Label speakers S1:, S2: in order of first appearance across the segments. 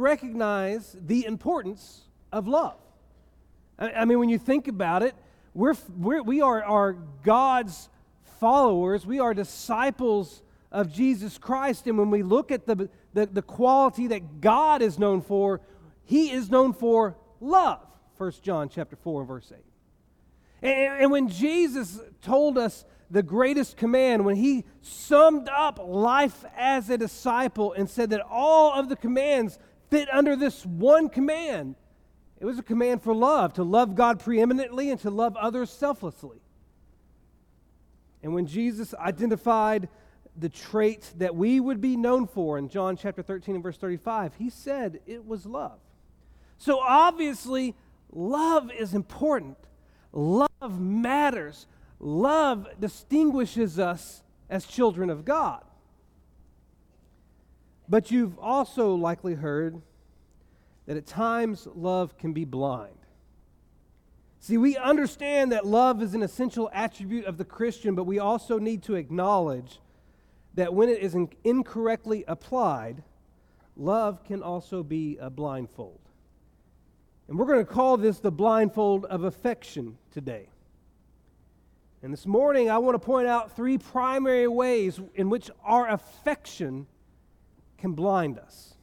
S1: recognize the importance of love. I, mean, when you think about it, we're, we're, we are, are God's followers, we are disciples of Jesus Christ. And when we look at the, the, the quality that God is known for, he is known for love. 1 John chapter 4 and verse 8. And, and when Jesus told us the greatest command, when he summed up life as a disciple and said that all of the commands fit under this one command, it was a command for love, to love God preeminently and to love others selflessly. And when Jesus identified the trait that we would be known for in John chapter 13 and verse 35, he said it was love. So obviously, love is important. Love matters. Love distinguishes us as children of God. But you've also likely heard that at times love can be blind. See, we understand that love is an essential attribute of the Christian, but we also need to acknowledge that when it is incorrectly applied, love can also be a blindfold. And we're going to call this the blindfold of affection today. And this morning, I want to point out three primary ways in which our affection can blind us.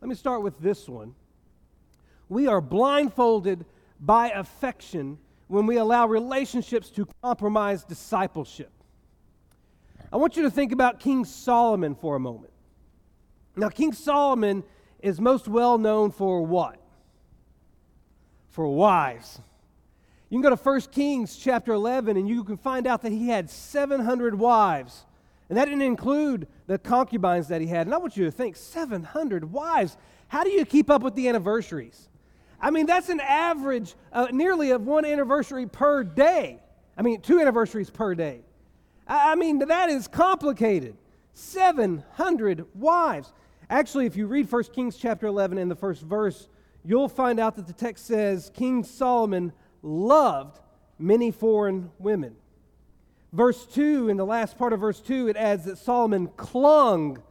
S1: Let me start with this one. We are blindfolded by affection when we allow relationships to compromise discipleship. I want you to think about King Solomon for a moment. Now, King Solomon is most well known for what? For wives. You can go to 1 Kings chapter 11 and you can find out that he had 700 wives. And that didn't include the concubines that he had. And I want you to think 700 wives. How do you keep up with the anniversaries? I mean, that's an average uh, nearly of one anniversary per day. I mean, two anniversaries per day. I, I mean, that is complicated. 700 wives. Actually, if you read 1 Kings chapter 11 in the first verse, you'll find out that the text says King Solomon loved many foreign women. Verse 2, in the last part of verse 2, it adds that Solomon clung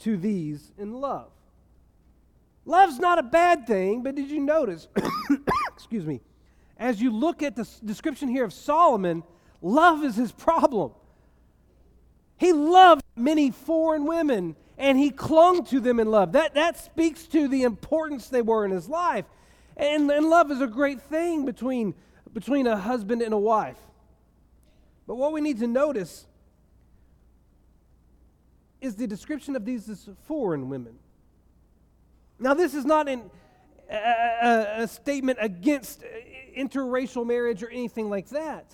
S1: to these in love. Love's not a bad thing, but did you notice, excuse me, as you look at the description here of Solomon, love is his problem. He loved many foreign women and he clung to them in love. That, that speaks to the importance they were in his life. And, and love is a great thing between, between a husband and a wife. But what we need to notice is the description of these as foreign women. Now, this is not an, a, a, a statement against interracial marriage or anything like that.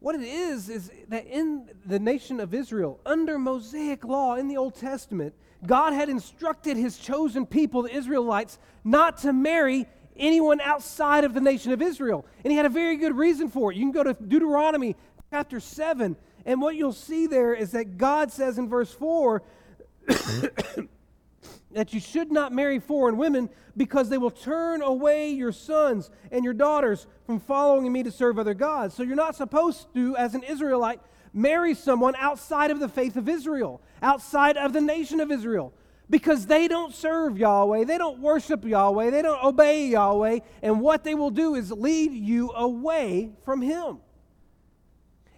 S1: What it is, is that in the nation of Israel, under Mosaic law in the Old Testament, God had instructed his chosen people, the Israelites, not to marry anyone outside of the nation of Israel. And he had a very good reason for it. You can go to Deuteronomy chapter 7, and what you'll see there is that God says in verse 4 that you should not marry foreign women because they will turn away your sons and your daughters from following me to serve other gods. So you're not supposed to, as an Israelite, marry someone outside of the faith of Israel, outside of the nation of Israel, because they don't serve Yahweh, they don't worship Yahweh, they don't obey Yahweh, and what they will do is lead you away from Him.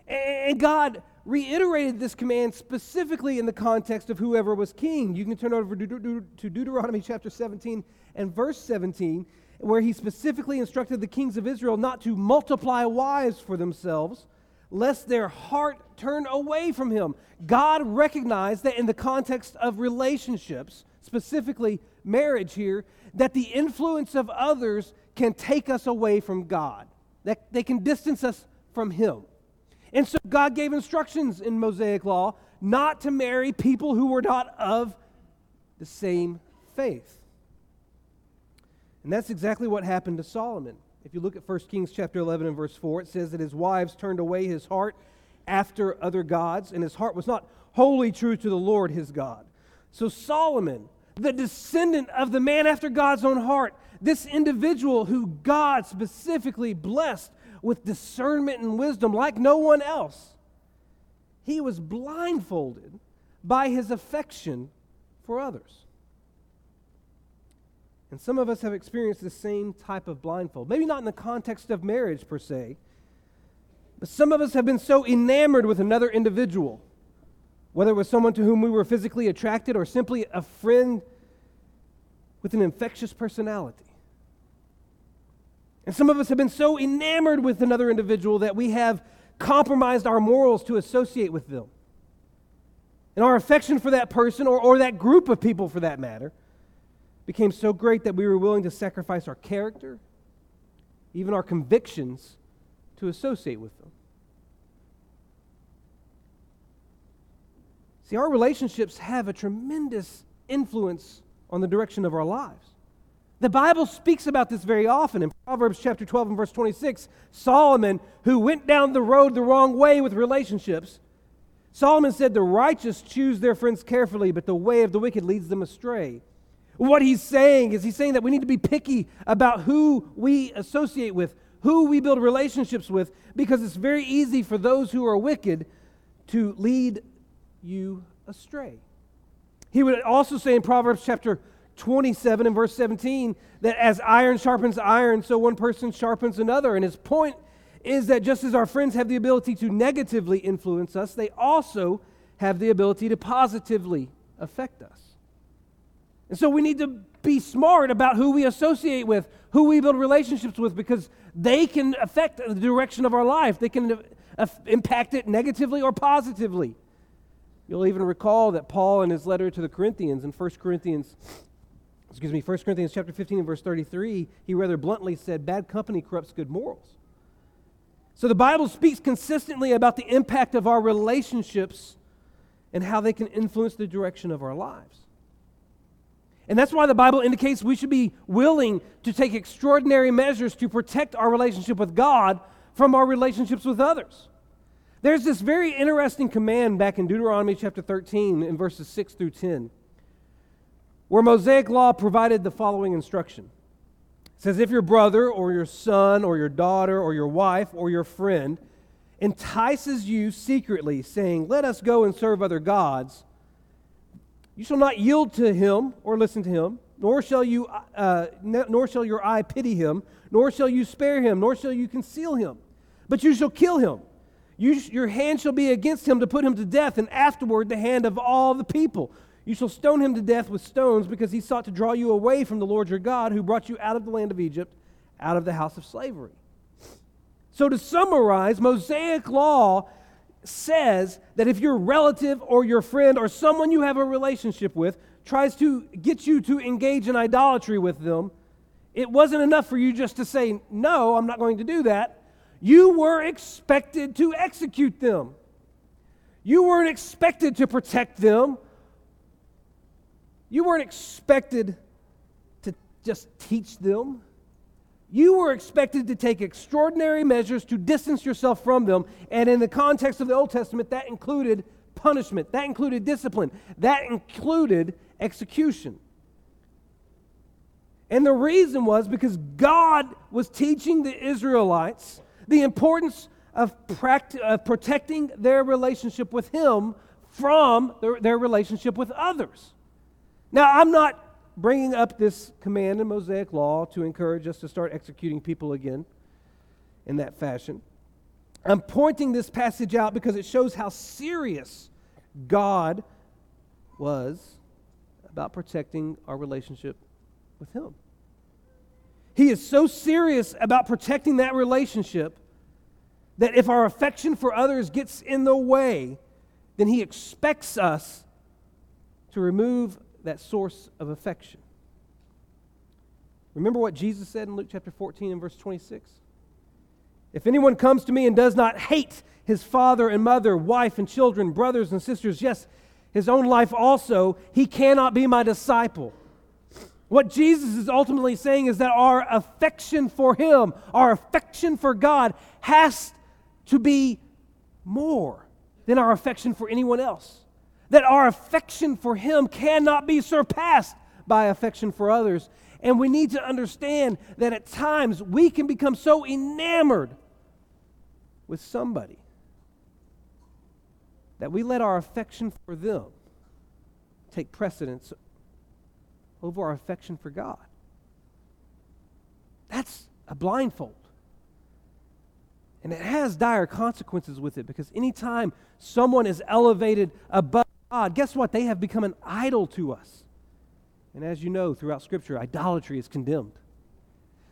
S1: And God reiterated this command specifically in the context of whoever was king. You can turn over to Deuteronomy chapter 17 and verse 17, where he specifically instructed the kings of Israel not to multiply wives for themselves, lest their heart turn away from him. God recognized that in the context of relationships, specifically marriage here, that the influence of others can take us away from God, that they can distance us from him. And so God gave instructions in Mosaic law not to marry people who were not of the same faith. And that's exactly what happened to Solomon. If you look at 1 Kings chapter 11 and verse 4, it says that his wives turned away his heart after other gods, and his heart was not wholly true to the Lord his God. So Solomon, the descendant of the man after God's own heart, this individual who God specifically blessed with discernment and wisdom like no one else. He was blindfolded by his affection for others. And some of us have experienced the same type of blindfold. Maybe not in the context of marriage per se, but some of us have been so enamored with another individual, whether it was someone to whom we were physically attracted or simply a friend with an infectious personality. And some of us have been so enamored with another individual that we have compromised our morals to associate with them. And our affection for that person, or, or that group of people for that matter, became so great that we were willing to sacrifice our character, even our convictions, to associate with them. See, our relationships have a tremendous influence on the direction of our lives. The Bible speaks about this very often. In Proverbs chapter 12 and verse 26, Solomon, who went down the road the wrong way with relationships, Solomon said, The righteous choose their friends carefully, but the way of the wicked leads them astray. What he's saying is he's saying that we need to be picky about who we associate with, who we build relationships with, because it's very easy for those who are wicked to lead you astray. He would also say in Proverbs chapter 27 and verse 17 that as iron sharpens iron, so one person sharpens another. And his point is that just as our friends have the ability to negatively influence us, they also have the ability to positively affect us. And so we need to be smart about who we associate with, who we build relationships with, because they can affect the direction of our life. They can impact it negatively or positively. You'll even recall that Paul, in his letter to the Corinthians, in 1 Corinthians, excuse me, 1 Corinthians chapter 15 and verse 33, he rather bluntly said, Bad company corrupts good morals. So the Bible speaks consistently about the impact of our relationships and how they can influence the direction of our lives. And that's why the Bible indicates we should be willing to take extraordinary measures to protect our relationship with God from our relationships with others. There's this very interesting command back in Deuteronomy chapter 13 in verses 6 through 10, where Mosaic law provided the following instruction. It says, If your brother or your son or your daughter or your wife or your friend entices you secretly, saying, Let us go and serve other gods, you shall not yield to him or listen to him, nor shall, you, uh, nor shall your eye pity him, nor shall you spare him, nor shall you conceal him. But you shall kill him. You, your hand shall be against him to put him to death, and afterward the hand of all the people. You shall stone him to death with stones, because he sought to draw you away from the Lord your God, who brought you out of the land of Egypt, out of the house of slavery. So, to summarize, Mosaic law says that if your relative or your friend or someone you have a relationship with tries to get you to engage in idolatry with them, it wasn't enough for you just to say, No, I'm not going to do that. You were expected to execute them. You weren't expected to protect them. You weren't expected to just teach them. You were expected to take extraordinary measures to distance yourself from them. And in the context of the Old Testament, that included punishment, that included discipline, that included execution. And the reason was because God was teaching the Israelites the importance of, pract- of protecting their relationship with Him from their, their relationship with others. Now, I'm not bringing up this command in Mosaic law to encourage us to start executing people again in that fashion. I'm pointing this passage out because it shows how serious God was about protecting our relationship with Him. He is so serious about protecting that relationship that if our affection for others gets in the way, then He expects us to remove that source of affection. Remember what Jesus said in Luke chapter 14 and verse 26? If anyone comes to me and does not hate his father and mother, wife and children, brothers and sisters, yes, his own life also, he cannot be my disciple. What Jesus is ultimately saying is that our affection for him, our affection for God, has to be more than our affection for anyone else that our affection for Him cannot be surpassed by affection for others. And we need to understand that at times we can become so enamored with somebody that we let our affection for them take precedence over our affection for God. That's a blindfold. And it has dire consequences with it because anytime someone is elevated above God, guess what? They have become an idol to us. And as you know, throughout Scripture, idolatry is condemned.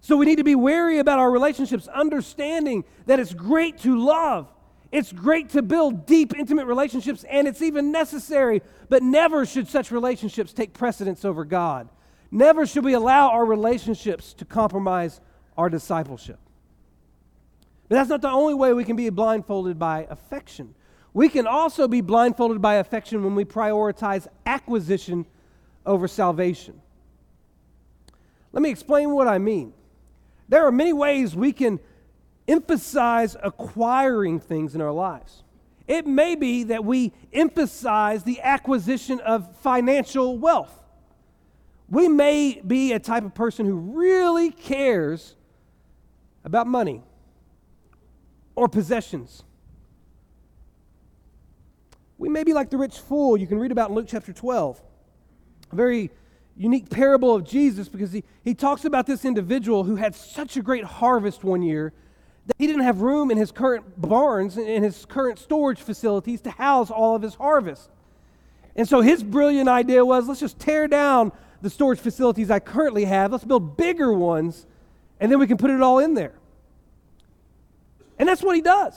S1: So we need to be wary about our relationships, understanding that it's great to love. It's great to build deep, intimate relationships, and it's even necessary, but never should such relationships take precedence over God. Never should we allow our relationships to compromise our discipleship. But that's not the only way we can be blindfolded by affection. We can also be blindfolded by affection when we prioritize acquisition over salvation. Let me explain what I mean. There are many ways we can emphasize acquiring things in our lives. It may be that we emphasize the acquisition of financial wealth. We may be a type of person who really cares about money or possessions. We may be like the rich fool you can read about in Luke chapter 12. A very unique parable of Jesus because he, he talks about this individual who had such a great harvest one year that he didn't have room in his current barns and in his current storage facilities to house all of his harvest. And so his brilliant idea was let's just tear down the storage facilities I currently have, let's build bigger ones, and then we can put it all in there. And that's what he does.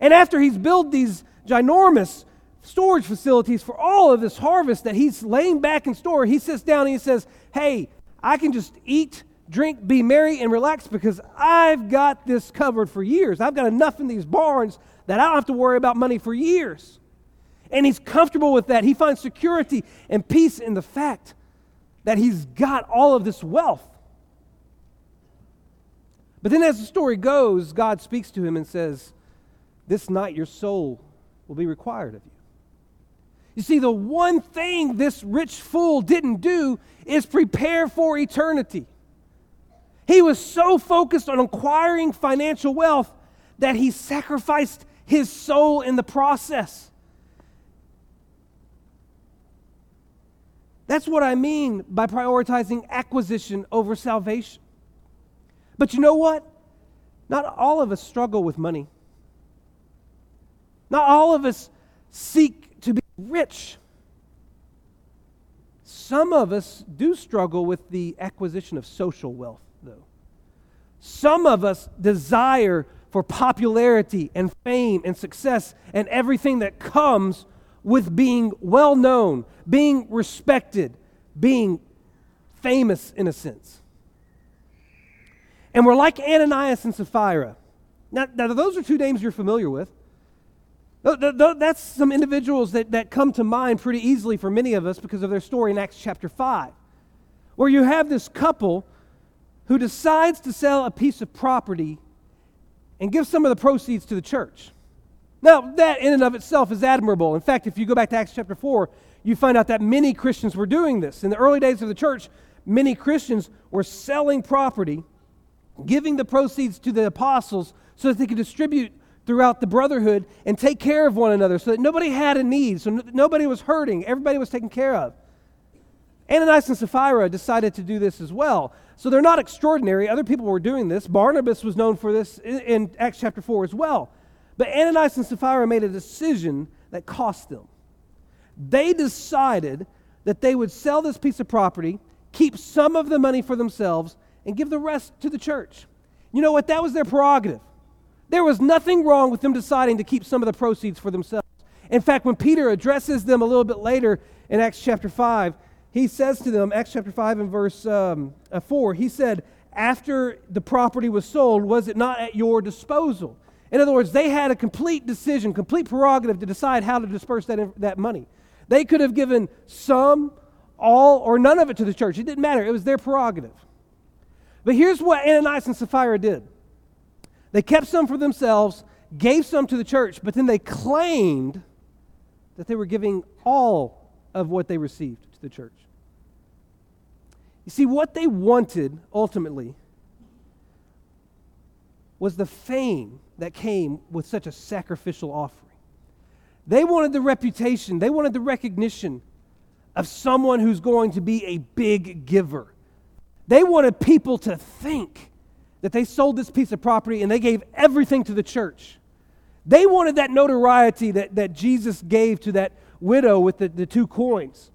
S1: And after he's built these ginormous storage facilities for all of this harvest that he's laying back in store, he sits down and he says, Hey, I can just eat, drink, be merry, and relax because I've got this covered for years. I've got enough in these barns that I don't have to worry about money for years. And he's comfortable with that. He finds security and peace in the fact that he's got all of this wealth. But then, as the story goes, God speaks to him and says, This night your soul will be required of you. You see, the one thing this rich fool didn't do is prepare for eternity. He was so focused on acquiring financial wealth that he sacrificed his soul in the process. That's what I mean by prioritizing acquisition over salvation. But you know what? Not all of us struggle with money. Not all of us seek rich. Some of us do struggle with the acquisition of social wealth, though. Some of us desire for popularity and fame and success and everything that comes with being well known, being respected, being famous in a sense. And we're like Ananias and Sapphira. Now, now those are two names you're familiar with. That's some individuals that, that come to mind pretty easily for many of us because of their story in Acts chapter 5, where you have this couple who decides to sell a piece of property and give some of the proceeds to the church. Now, that in and of itself is admirable. In fact, if you go back to Acts chapter 4, you find out that many Christians were doing this. In the early days of the church, many Christians were selling property giving the proceeds to the apostles so that they could distribute throughout the brotherhood and take care of one another so that nobody had a need, so nobody was hurting, everybody was taken care of. Ananias and Sapphira decided to do this as well. So they're not extraordinary. Other people were doing this. Barnabas was known for this in, in Acts chapter 4 as well. But Ananias and Sapphira made a decision that cost them. They decided that they would sell this piece of property, keep some of the money for themselves, and give the rest to the church. You know what? That was their prerogative. There was nothing wrong with them deciding to keep some of the proceeds for themselves. In fact, when Peter addresses them a little bit later in Acts chapter 5, he says to them, Acts chapter 5 and verse um, uh, 4, he said, After the property was sold, was it not at your disposal? In other words, they had a complete decision, complete prerogative to decide how to disperse that, that money. They could have given some, all, or none of it to the church. It didn't matter, it was their prerogative. But here's what Ananias and Sapphira did they kept some for themselves, gave some to the church, but then they claimed that they were giving all of what they received to the church. You see, what they wanted ultimately was the fame that came with such a sacrificial offering. They wanted the reputation, they wanted the recognition of someone who's going to be a big giver they wanted people to think that they sold this piece of property and they gave everything to the church. They wanted that notoriety that, that Jesus gave to that widow with the, the two coins.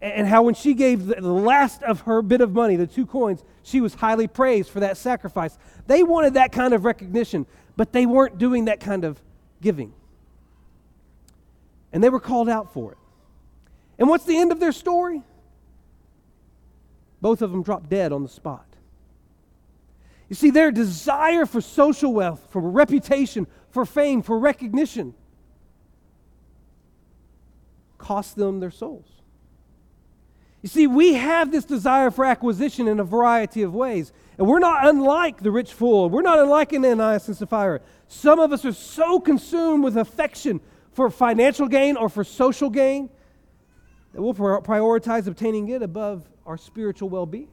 S1: And how when she gave the last of her bit of money, the two coins, she was highly praised for that sacrifice. They wanted that kind of recognition, but they weren't doing that kind of giving. And they were called out for it. And what's the end of their story? Both of them dropped dead on the spot. You see, their desire for social wealth, for reputation, for fame, for recognition, cost them their souls. You see, we have this desire for acquisition in a variety of ways. And we're not unlike the rich fool. We're not unlike Ananias and Sapphira. Some of us are so consumed with affection for financial gain or for social gain that we'll prioritize obtaining it above our spiritual well being.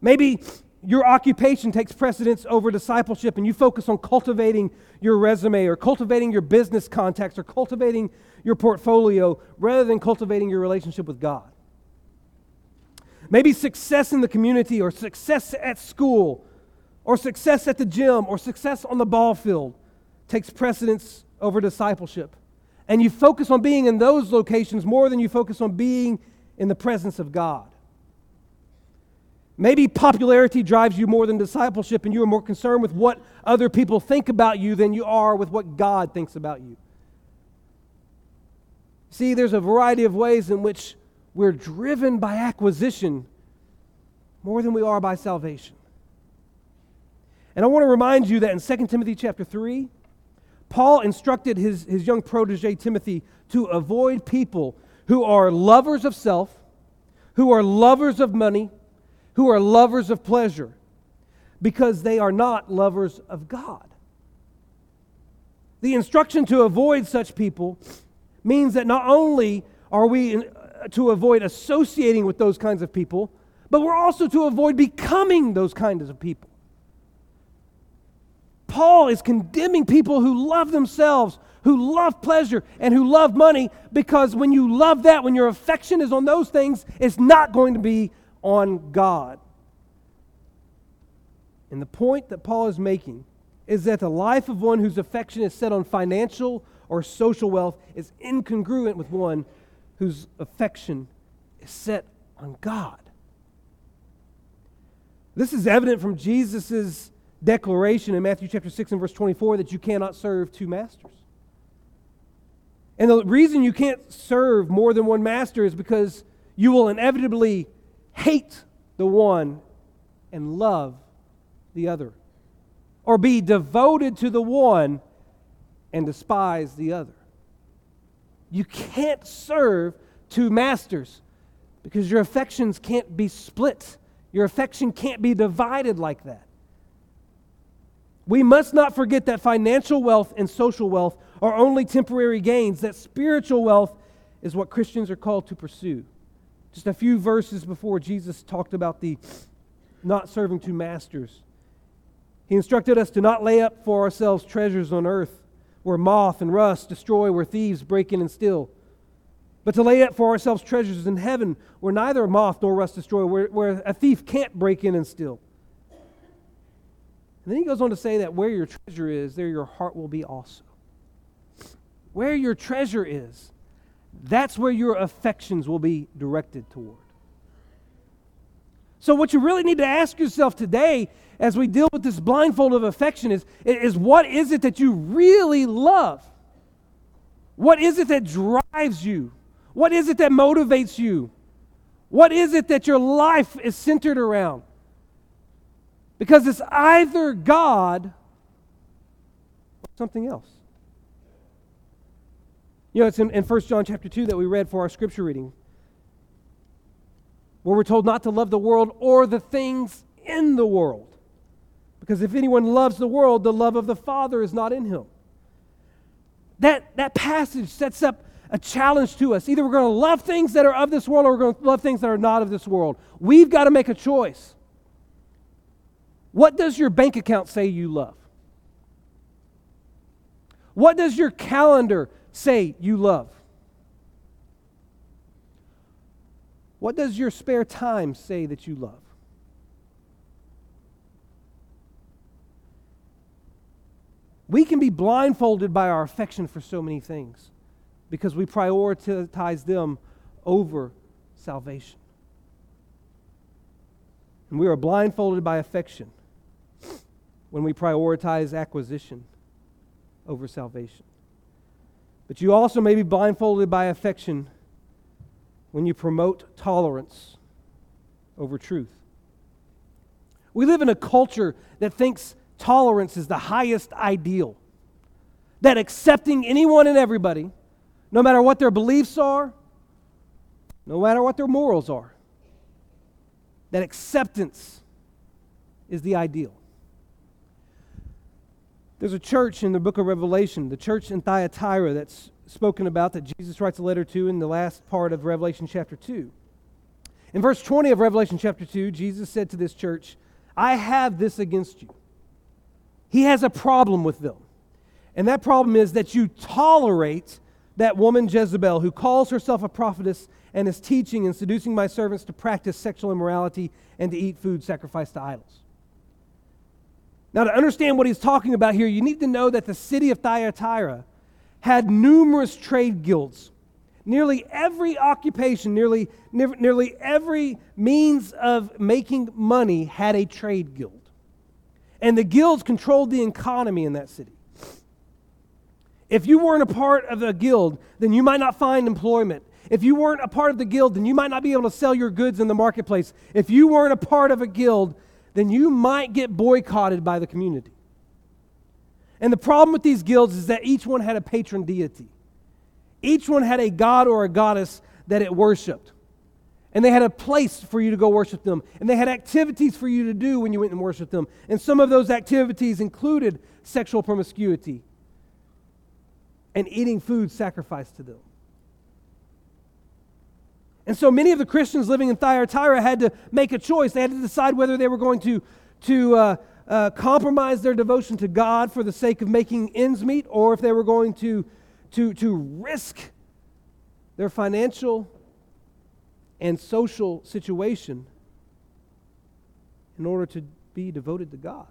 S1: Maybe your occupation takes precedence over discipleship and you focus on cultivating your resume or cultivating your business contacts or cultivating your portfolio rather than cultivating your relationship with God. Maybe success in the community or success at school or success at the gym or success on the ball field takes precedence over discipleship. And you focus on being in those locations more than you focus on being in the presence of God. Maybe popularity drives you more than discipleship, and you are more concerned with what other people think about you than you are with what God thinks about you. See, there's a variety of ways in which we're driven by acquisition more than we are by salvation. And I want to remind you that in 2 Timothy chapter 3, Paul instructed his, his young protege Timothy to avoid people who are lovers of self, who are lovers of money, who are lovers of pleasure, because they are not lovers of God. The instruction to avoid such people means that not only are we uh, to avoid associating with those kinds of people, but we're also to avoid becoming those kinds of people. Paul is condemning people who love themselves, who love pleasure, and who love money because when you love that, when your affection is on those things, it's not going to be on God. And the point that Paul is making is that the life of one whose affection is set on financial or social wealth is incongruent with one whose affection is set on God. This is evident from Jesus' declaration in Matthew chapter 6 and verse 24 that you cannot serve two masters. And the reason you can't serve more than one master is because you will inevitably hate the one and love the other, or be devoted to the one and despise the other. You can't serve two masters because your affections can't be split. Your affection can't be divided like that. We must not forget that financial wealth and social wealth are only temporary gains, that spiritual wealth is what Christians are called to pursue. Just a few verses before Jesus talked about the not serving two masters. He instructed us to not lay up for ourselves treasures on earth where moth and rust destroy, where thieves break in and steal, but to lay up for ourselves treasures in heaven where neither moth nor rust destroy, where, where a thief can't break in and steal. And then he goes on to say that where your treasure is, there your heart will be also. Where your treasure is, that's where your affections will be directed toward. So, what you really need to ask yourself today as we deal with this blindfold of affection is, is what is it that you really love? What is it that drives you? What is it that motivates you? What is it that your life is centered around? Because it's either God or something else. You know, it's in, in 1 John chapter 2 that we read for our scripture reading, where we're told not to love the world or the things in the world. Because if anyone loves the world, the love of the Father is not in him. That, that passage sets up a challenge to us. Either we're going to love things that are of this world or we're going to love things that are not of this world. We've got to make a choice. What does your bank account say you love? What does your calendar say you love? What does your spare time say that you love? We can be blindfolded by our affection for so many things because we prioritize them over salvation. And we are blindfolded by affection when we prioritize acquisition over salvation. But you also may be blindfolded by affection when you promote tolerance over truth. We live in a culture that thinks tolerance is the highest ideal, that accepting anyone and everybody, no matter what their beliefs are, no matter what their morals are, that acceptance is the ideal. There's a church in the book of Revelation, the church in Thyatira, that's spoken about that Jesus writes a letter to in the last part of Revelation chapter 2. In verse 20 of Revelation chapter 2, Jesus said to this church, I have this against you. He has a problem with them. And that problem is that you tolerate that woman Jezebel, who calls herself a prophetess and is teaching and seducing my servants to practice sexual immorality and to eat food sacrificed to idols. Now, to understand what he's talking about here, you need to know that the city of Thyatira had numerous trade guilds. Nearly every occupation, nearly, nearly every means of making money had a trade guild. And the guilds controlled the economy in that city. If you weren't a part of a guild, then you might not find employment. If you weren't a part of the guild, then you might not be able to sell your goods in the marketplace. If you weren't a part of a guild, then you might get boycotted by the community. And the problem with these guilds is that each one had a patron deity. Each one had a god or a goddess that it worshiped. And they had a place for you to go worship them. And they had activities for you to do when you went and worshiped them. And some of those activities included sexual promiscuity and eating food sacrificed to them. And so many of the Christians living in Thyatira had to make a choice. They had to decide whether they were going to, to uh, uh, compromise their devotion to God for the sake of making ends meet, or if they were going to, to, to risk their financial and social situation in order to be devoted to God.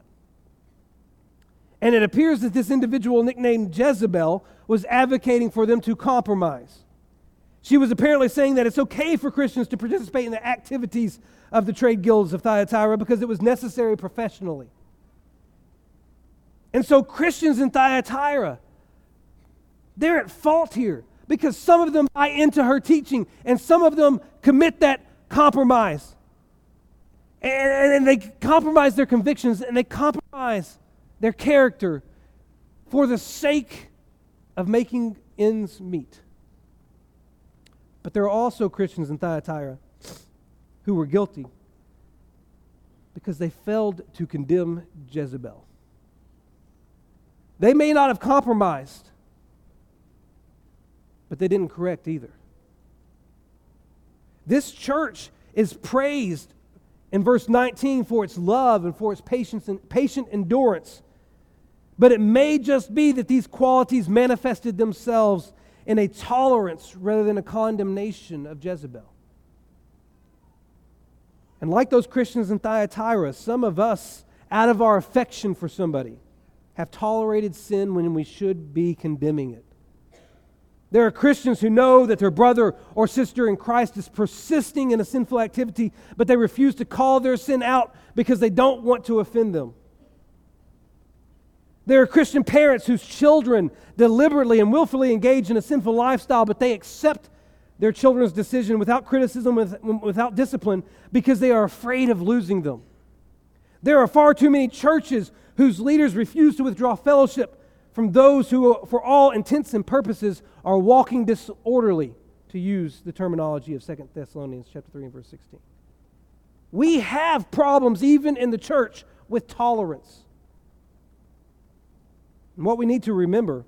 S1: And it appears that this individual nicknamed Jezebel was advocating for them to compromise. She was apparently saying that it's okay for Christians to participate in the activities of the trade guilds of Thyatira because it was necessary professionally. And so Christians in Thyatira, they're at fault here because some of them buy into her teaching and some of them commit that compromise. And, and, they compromise their convictions and they compromise their character for the sake of making ends meet. But there are also Christians in Thyatira who were guilty because they failed to condemn Jezebel. They may not have compromised, but they didn't correct either. This church is praised in verse 19 for its love and for its patience and patient endurance. But it may just be that these qualities manifested themselves in a tolerance rather than a condemnation of Jezebel. And like those Christians in Thyatira, some of us, out of our affection for somebody, have tolerated sin when we should be condemning it. There are Christians who know that their brother or sister in Christ is persisting in a sinful activity, but they refuse to call their sin out because they don't want to offend them. There are Christian parents whose children deliberately and willfully engage in a sinful lifestyle, but they accept their children's decision without criticism, without discipline, because they are afraid of losing them. There are far too many churches whose leaders refuse to withdraw fellowship from those who, for all intents and purposes, are walking disorderly, to use the terminology of 2 Thessalonians chapter 3 and verse 16. We have problems even in the church with tolerance. And what we need to remember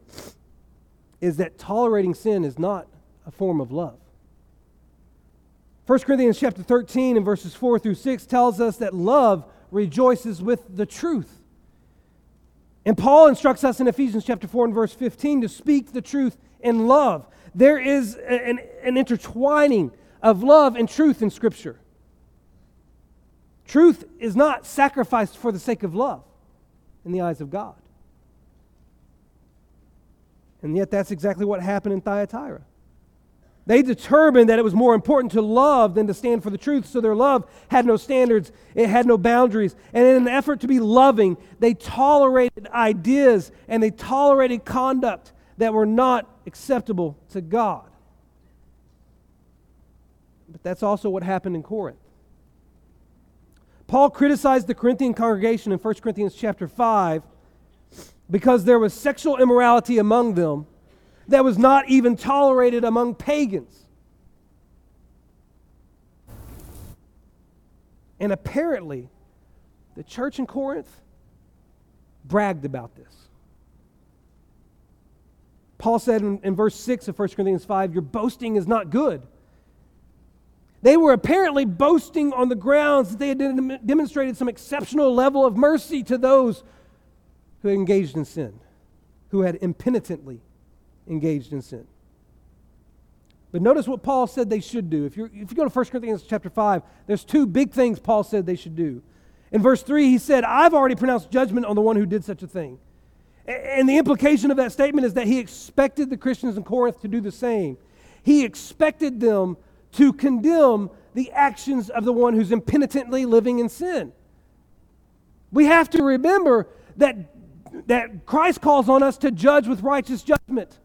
S1: is that tolerating sin is not a form of love. 1 Corinthians chapter 13 and verses 4 through 6 tells us that love rejoices with the truth. And Paul instructs us in Ephesians chapter 4 and verse 15 to speak the truth in love. There is an, an intertwining of love and truth in Scripture. Truth is not sacrificed for the sake of love in the eyes of God. And yet, that's exactly what happened in Thyatira. They determined that it was more important to love than to stand for the truth, so their love had no standards, it had no boundaries. And in an effort to be loving, they tolerated ideas and they tolerated conduct that were not acceptable to God. But that's also what happened in Corinth. Paul criticized the Corinthian congregation in 1 Corinthians chapter 5 because there was sexual immorality among them that was not even tolerated among pagans. And apparently, the church in Corinth bragged about this. Paul said in, in, verse 6 of 1 Corinthians 5, Your boasting is not good. They were apparently boasting on the grounds that they had demonstrated some exceptional level of mercy to those who had engaged in sin, who had impenitently engaged in sin. But notice what Paul said they should do. If, you if you go to 1 Corinthians chapter 5, there's two big things Paul said they should do. In verse 3, he said, I've already pronounced judgment on the one who did such a thing. And the implication of that statement is that he expected the Christians in Corinth to do the same. He expected them to condemn the actions of the one who's impenitently living in sin. We have to remember that, that Christ calls on us to judge with righteous judgment.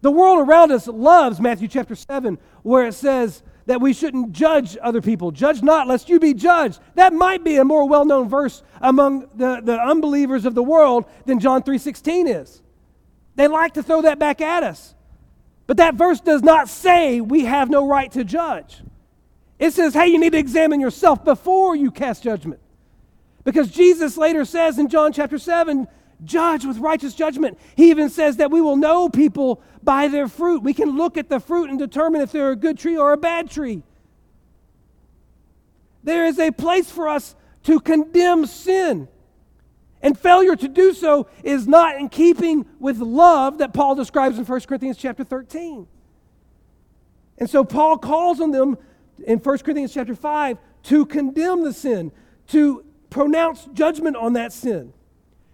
S1: The world around us loves Matthew chapter 7, where it says that we shouldn't judge other people. Judge not, lest you be judged. That might be a more well known verse among the, the unbelievers of the world than John 3.16 is. They like to throw that back at us. But that verse does not say we have no right to judge. It says, hey, you need to examine yourself before you cast judgment. Because Jesus later says in John chapter 7, judge with righteous judgment. He even says that we will know people by their fruit. We can look at the fruit and determine if they're a good tree or a bad tree. There is a place for us to condemn sin. And failure to do so is not in keeping with love that Paul describes in 1 Corinthians chapter 13. And so Paul calls on them in 1 Corinthians chapter 5 to condemn the sin, to pronounce judgment on that sin.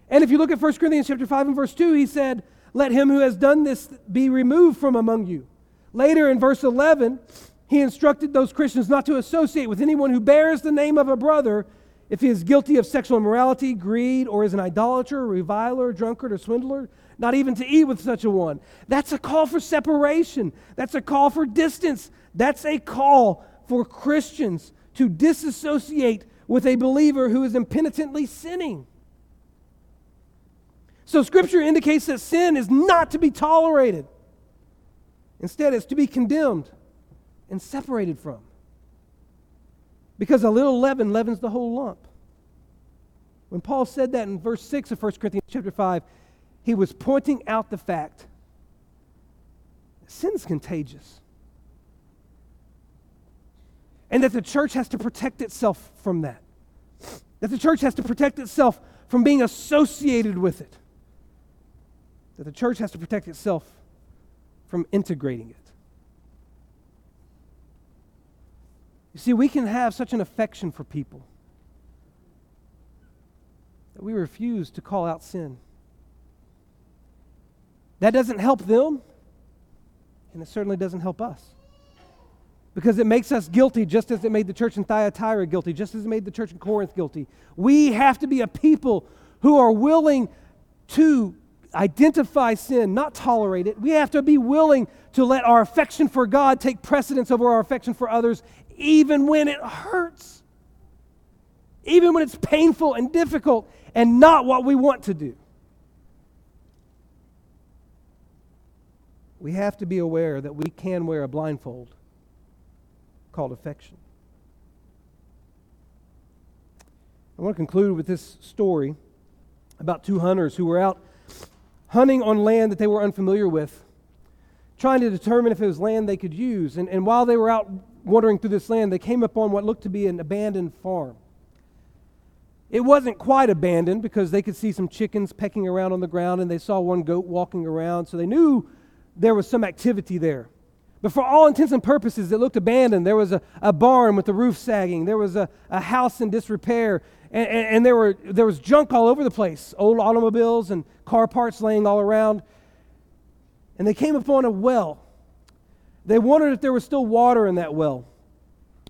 S1: And if you look at 1 Corinthians chapter 5 and verse 2, he said, Let him who has done this be removed from among you. Later in verse 11, he instructed those Christians not to associate with anyone who bears the name of a brother if he is guilty of sexual immorality, greed, or is an idolater, reviler, drunkard, or swindler, not even to eat with such a one. That's a call for separation. That's a call for distance. That's a call for Christians to disassociate with a believer who is impenitently sinning. So, Scripture indicates that sin is not to be tolerated. Instead, it's to be condemned and separated from. Because a little leaven leavens the whole lump. When Paul said that in verse 6 of 1 Corinthians chapter 5, he was pointing out the fact that sin is contagious. And that the church has to protect itself from that. That the church has to protect itself from being associated with it that the church has to protect itself from integrating it. You see, we can have such an affection for people that we refuse to call out sin. That doesn't help them, and it certainly doesn't help us. Because it makes us guilty just as it made the church in Thyatira guilty, just as it made the church in Corinth guilty. We have to be a people who are willing to identify sin, not tolerate it. We have to be willing to let our affection for God take precedence over our affection for others, even when it hurts, even when it's painful and difficult and not what we want to do. We have to be aware that we can wear a blindfold called affection. I want to conclude with this story about two hunters who were out hunting on land that they were unfamiliar with, trying to determine if it was land they could use. And, and while they were out wandering through this land, they came upon what looked to be an abandoned farm. It wasn't quite abandoned because they could see some chickens pecking around on the ground and they saw one goat walking around, so they knew there was some activity there. But for all intents and purposes, it looked abandoned. There was a, a barn with the roof sagging, there was a, a house in disrepair, and, and, and, there, were, there was junk all over the place old automobiles and car parts laying all around. and they came upon a well. They wondered if there was still water in that well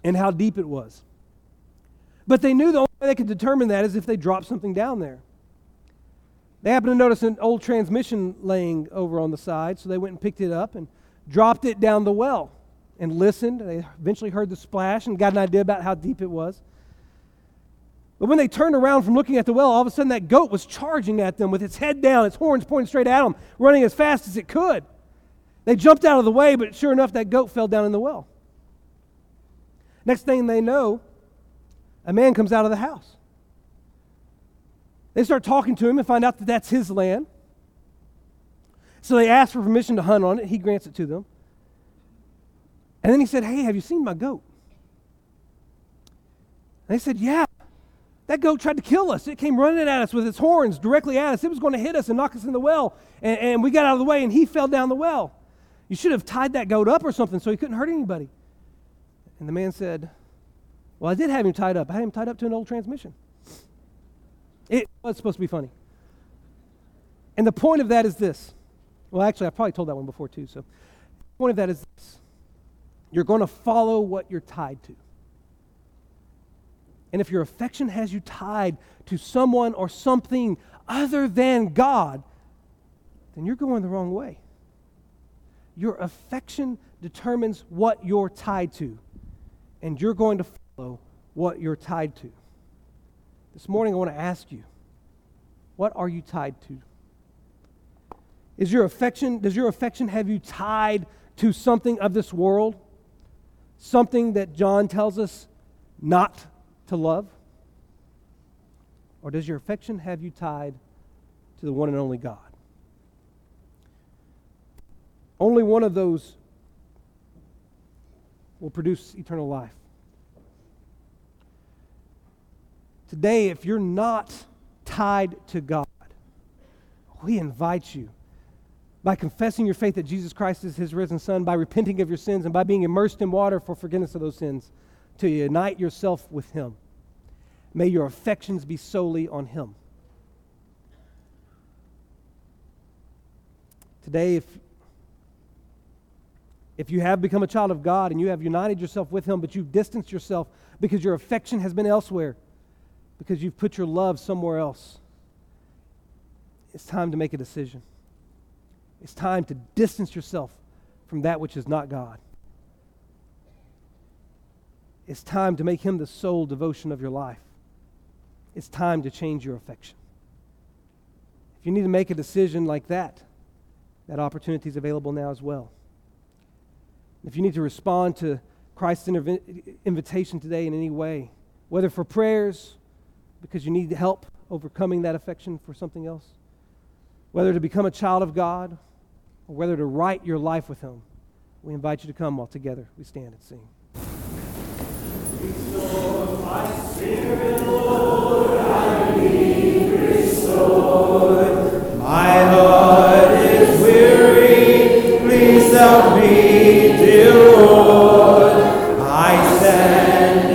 S1: and how deep it was. But they knew the only way they could determine that is if they dropped something down there. They happened to notice an old transmission laying over on the side, so they went and picked it up and dropped it down the well and listened. They eventually heard the splash and got an idea about how deep it was. But when they turned around from looking at the well, all of a sudden that goat was charging at them with its head down, its horns pointing straight at them, running as fast as it could. They jumped out of the way, but sure enough, that goat fell down in the well. Next thing they know, a man comes out of the house. They start talking to him and find out that that's his land. So they ask for permission to hunt on it. He grants it to them. And then he said, Hey, have you seen my goat? And they said, Yeah. That goat tried to kill us. It came running at us with its horns directly at us. It was going to hit us and knock us in the well. And, and we got out of the way, and he fell down the well. You should have tied that goat up or something so he couldn't hurt anybody. And the man said, Well, I did have him tied up. I had him tied up to an old transmission. It was supposed to be funny. And the point of that is this. Well, actually, I probably told that one before too. So, the point of that is this you're going to follow what you're tied to. And if your affection has you tied to someone or something other than God, then you're going the wrong way. Your affection determines what you're tied to, and you're going to follow what you're tied to. This morning, I want to ask you what are you tied to? Is your affection, does your affection have you tied to something of this world? Something that John tells us not to love? Or does your affection have you tied to the one and only God? Only one of those will produce eternal life. Today, if you're not tied to God, we invite you by confessing your faith that Jesus Christ is his risen Son, by repenting of your sins, and by being immersed in water for forgiveness of those sins, to unite yourself with him. May your affections be solely on him. Today, if, if you have become a child of God and you have united yourself with him, but you've distanced yourself because your affection has been elsewhere, because you've put your love somewhere else, it's time to make a decision. It's time to distance yourself from that which is not God. It's time to make Him the sole devotion of your life. It's time to change your affection. If you need to make a decision like that, that opportunity is available now as well. If you need to respond to Christ's interv- invitation today in any way, whether for prayers, because you need help overcoming that affection for something else, whether to become a child of God, or whether to right your life with Him, we invite you to come while together we stand and sing.